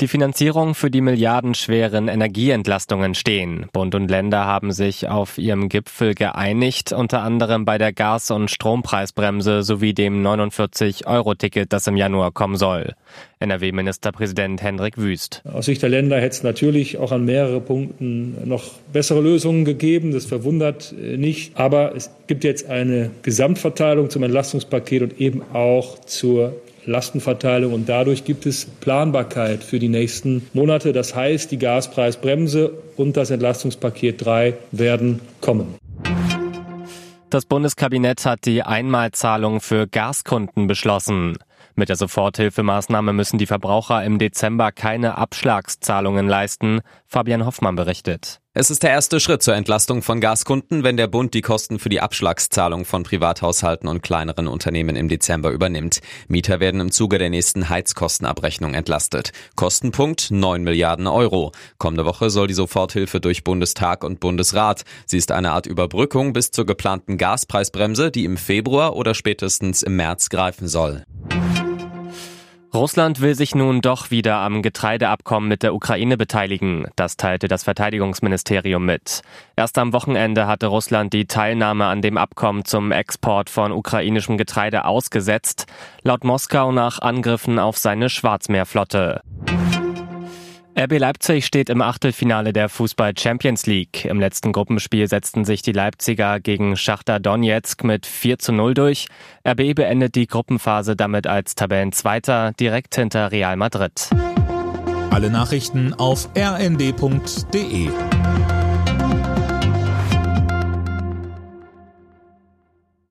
Die Finanzierung für die milliardenschweren Energieentlastungen stehen. Bund und Länder haben sich auf ihrem Gipfel geeinigt, unter anderem bei der Gas- und Strompreisbremse sowie dem 49-Euro-Ticket, das im Januar kommen soll. NRW-Ministerpräsident Hendrik Wüst. Aus Sicht der Länder hätte es natürlich auch an mehreren Punkten noch bessere Lösungen gegeben. Das verwundert äh, nicht. Aber es gibt jetzt eine Gesamtverteilung zum Entlastungspaket und eben auch zur Lastenverteilung und dadurch gibt es Planbarkeit für die nächsten Monate. Das heißt, die Gaspreisbremse und das Entlastungspaket 3 werden kommen. Das Bundeskabinett hat die Einmalzahlung für Gaskunden beschlossen. Mit der Soforthilfemaßnahme müssen die Verbraucher im Dezember keine Abschlagszahlungen leisten. Fabian Hoffmann berichtet. Es ist der erste Schritt zur Entlastung von Gaskunden, wenn der Bund die Kosten für die Abschlagszahlung von Privathaushalten und kleineren Unternehmen im Dezember übernimmt. Mieter werden im Zuge der nächsten Heizkostenabrechnung entlastet. Kostenpunkt 9 Milliarden Euro. Kommende Woche soll die Soforthilfe durch Bundestag und Bundesrat. Sie ist eine Art Überbrückung bis zur geplanten Gaspreisbremse, die im Februar oder spätestens im März greifen soll. Russland will sich nun doch wieder am Getreideabkommen mit der Ukraine beteiligen. Das teilte das Verteidigungsministerium mit. Erst am Wochenende hatte Russland die Teilnahme an dem Abkommen zum Export von ukrainischem Getreide ausgesetzt, laut Moskau nach Angriffen auf seine Schwarzmeerflotte. RB Leipzig steht im Achtelfinale der Fußball Champions League. Im letzten Gruppenspiel setzten sich die Leipziger gegen Schachter Donetsk mit 4 zu 0 durch. RB beendet die Gruppenphase damit als Tabellenzweiter direkt hinter Real Madrid. Alle Nachrichten auf rnd.de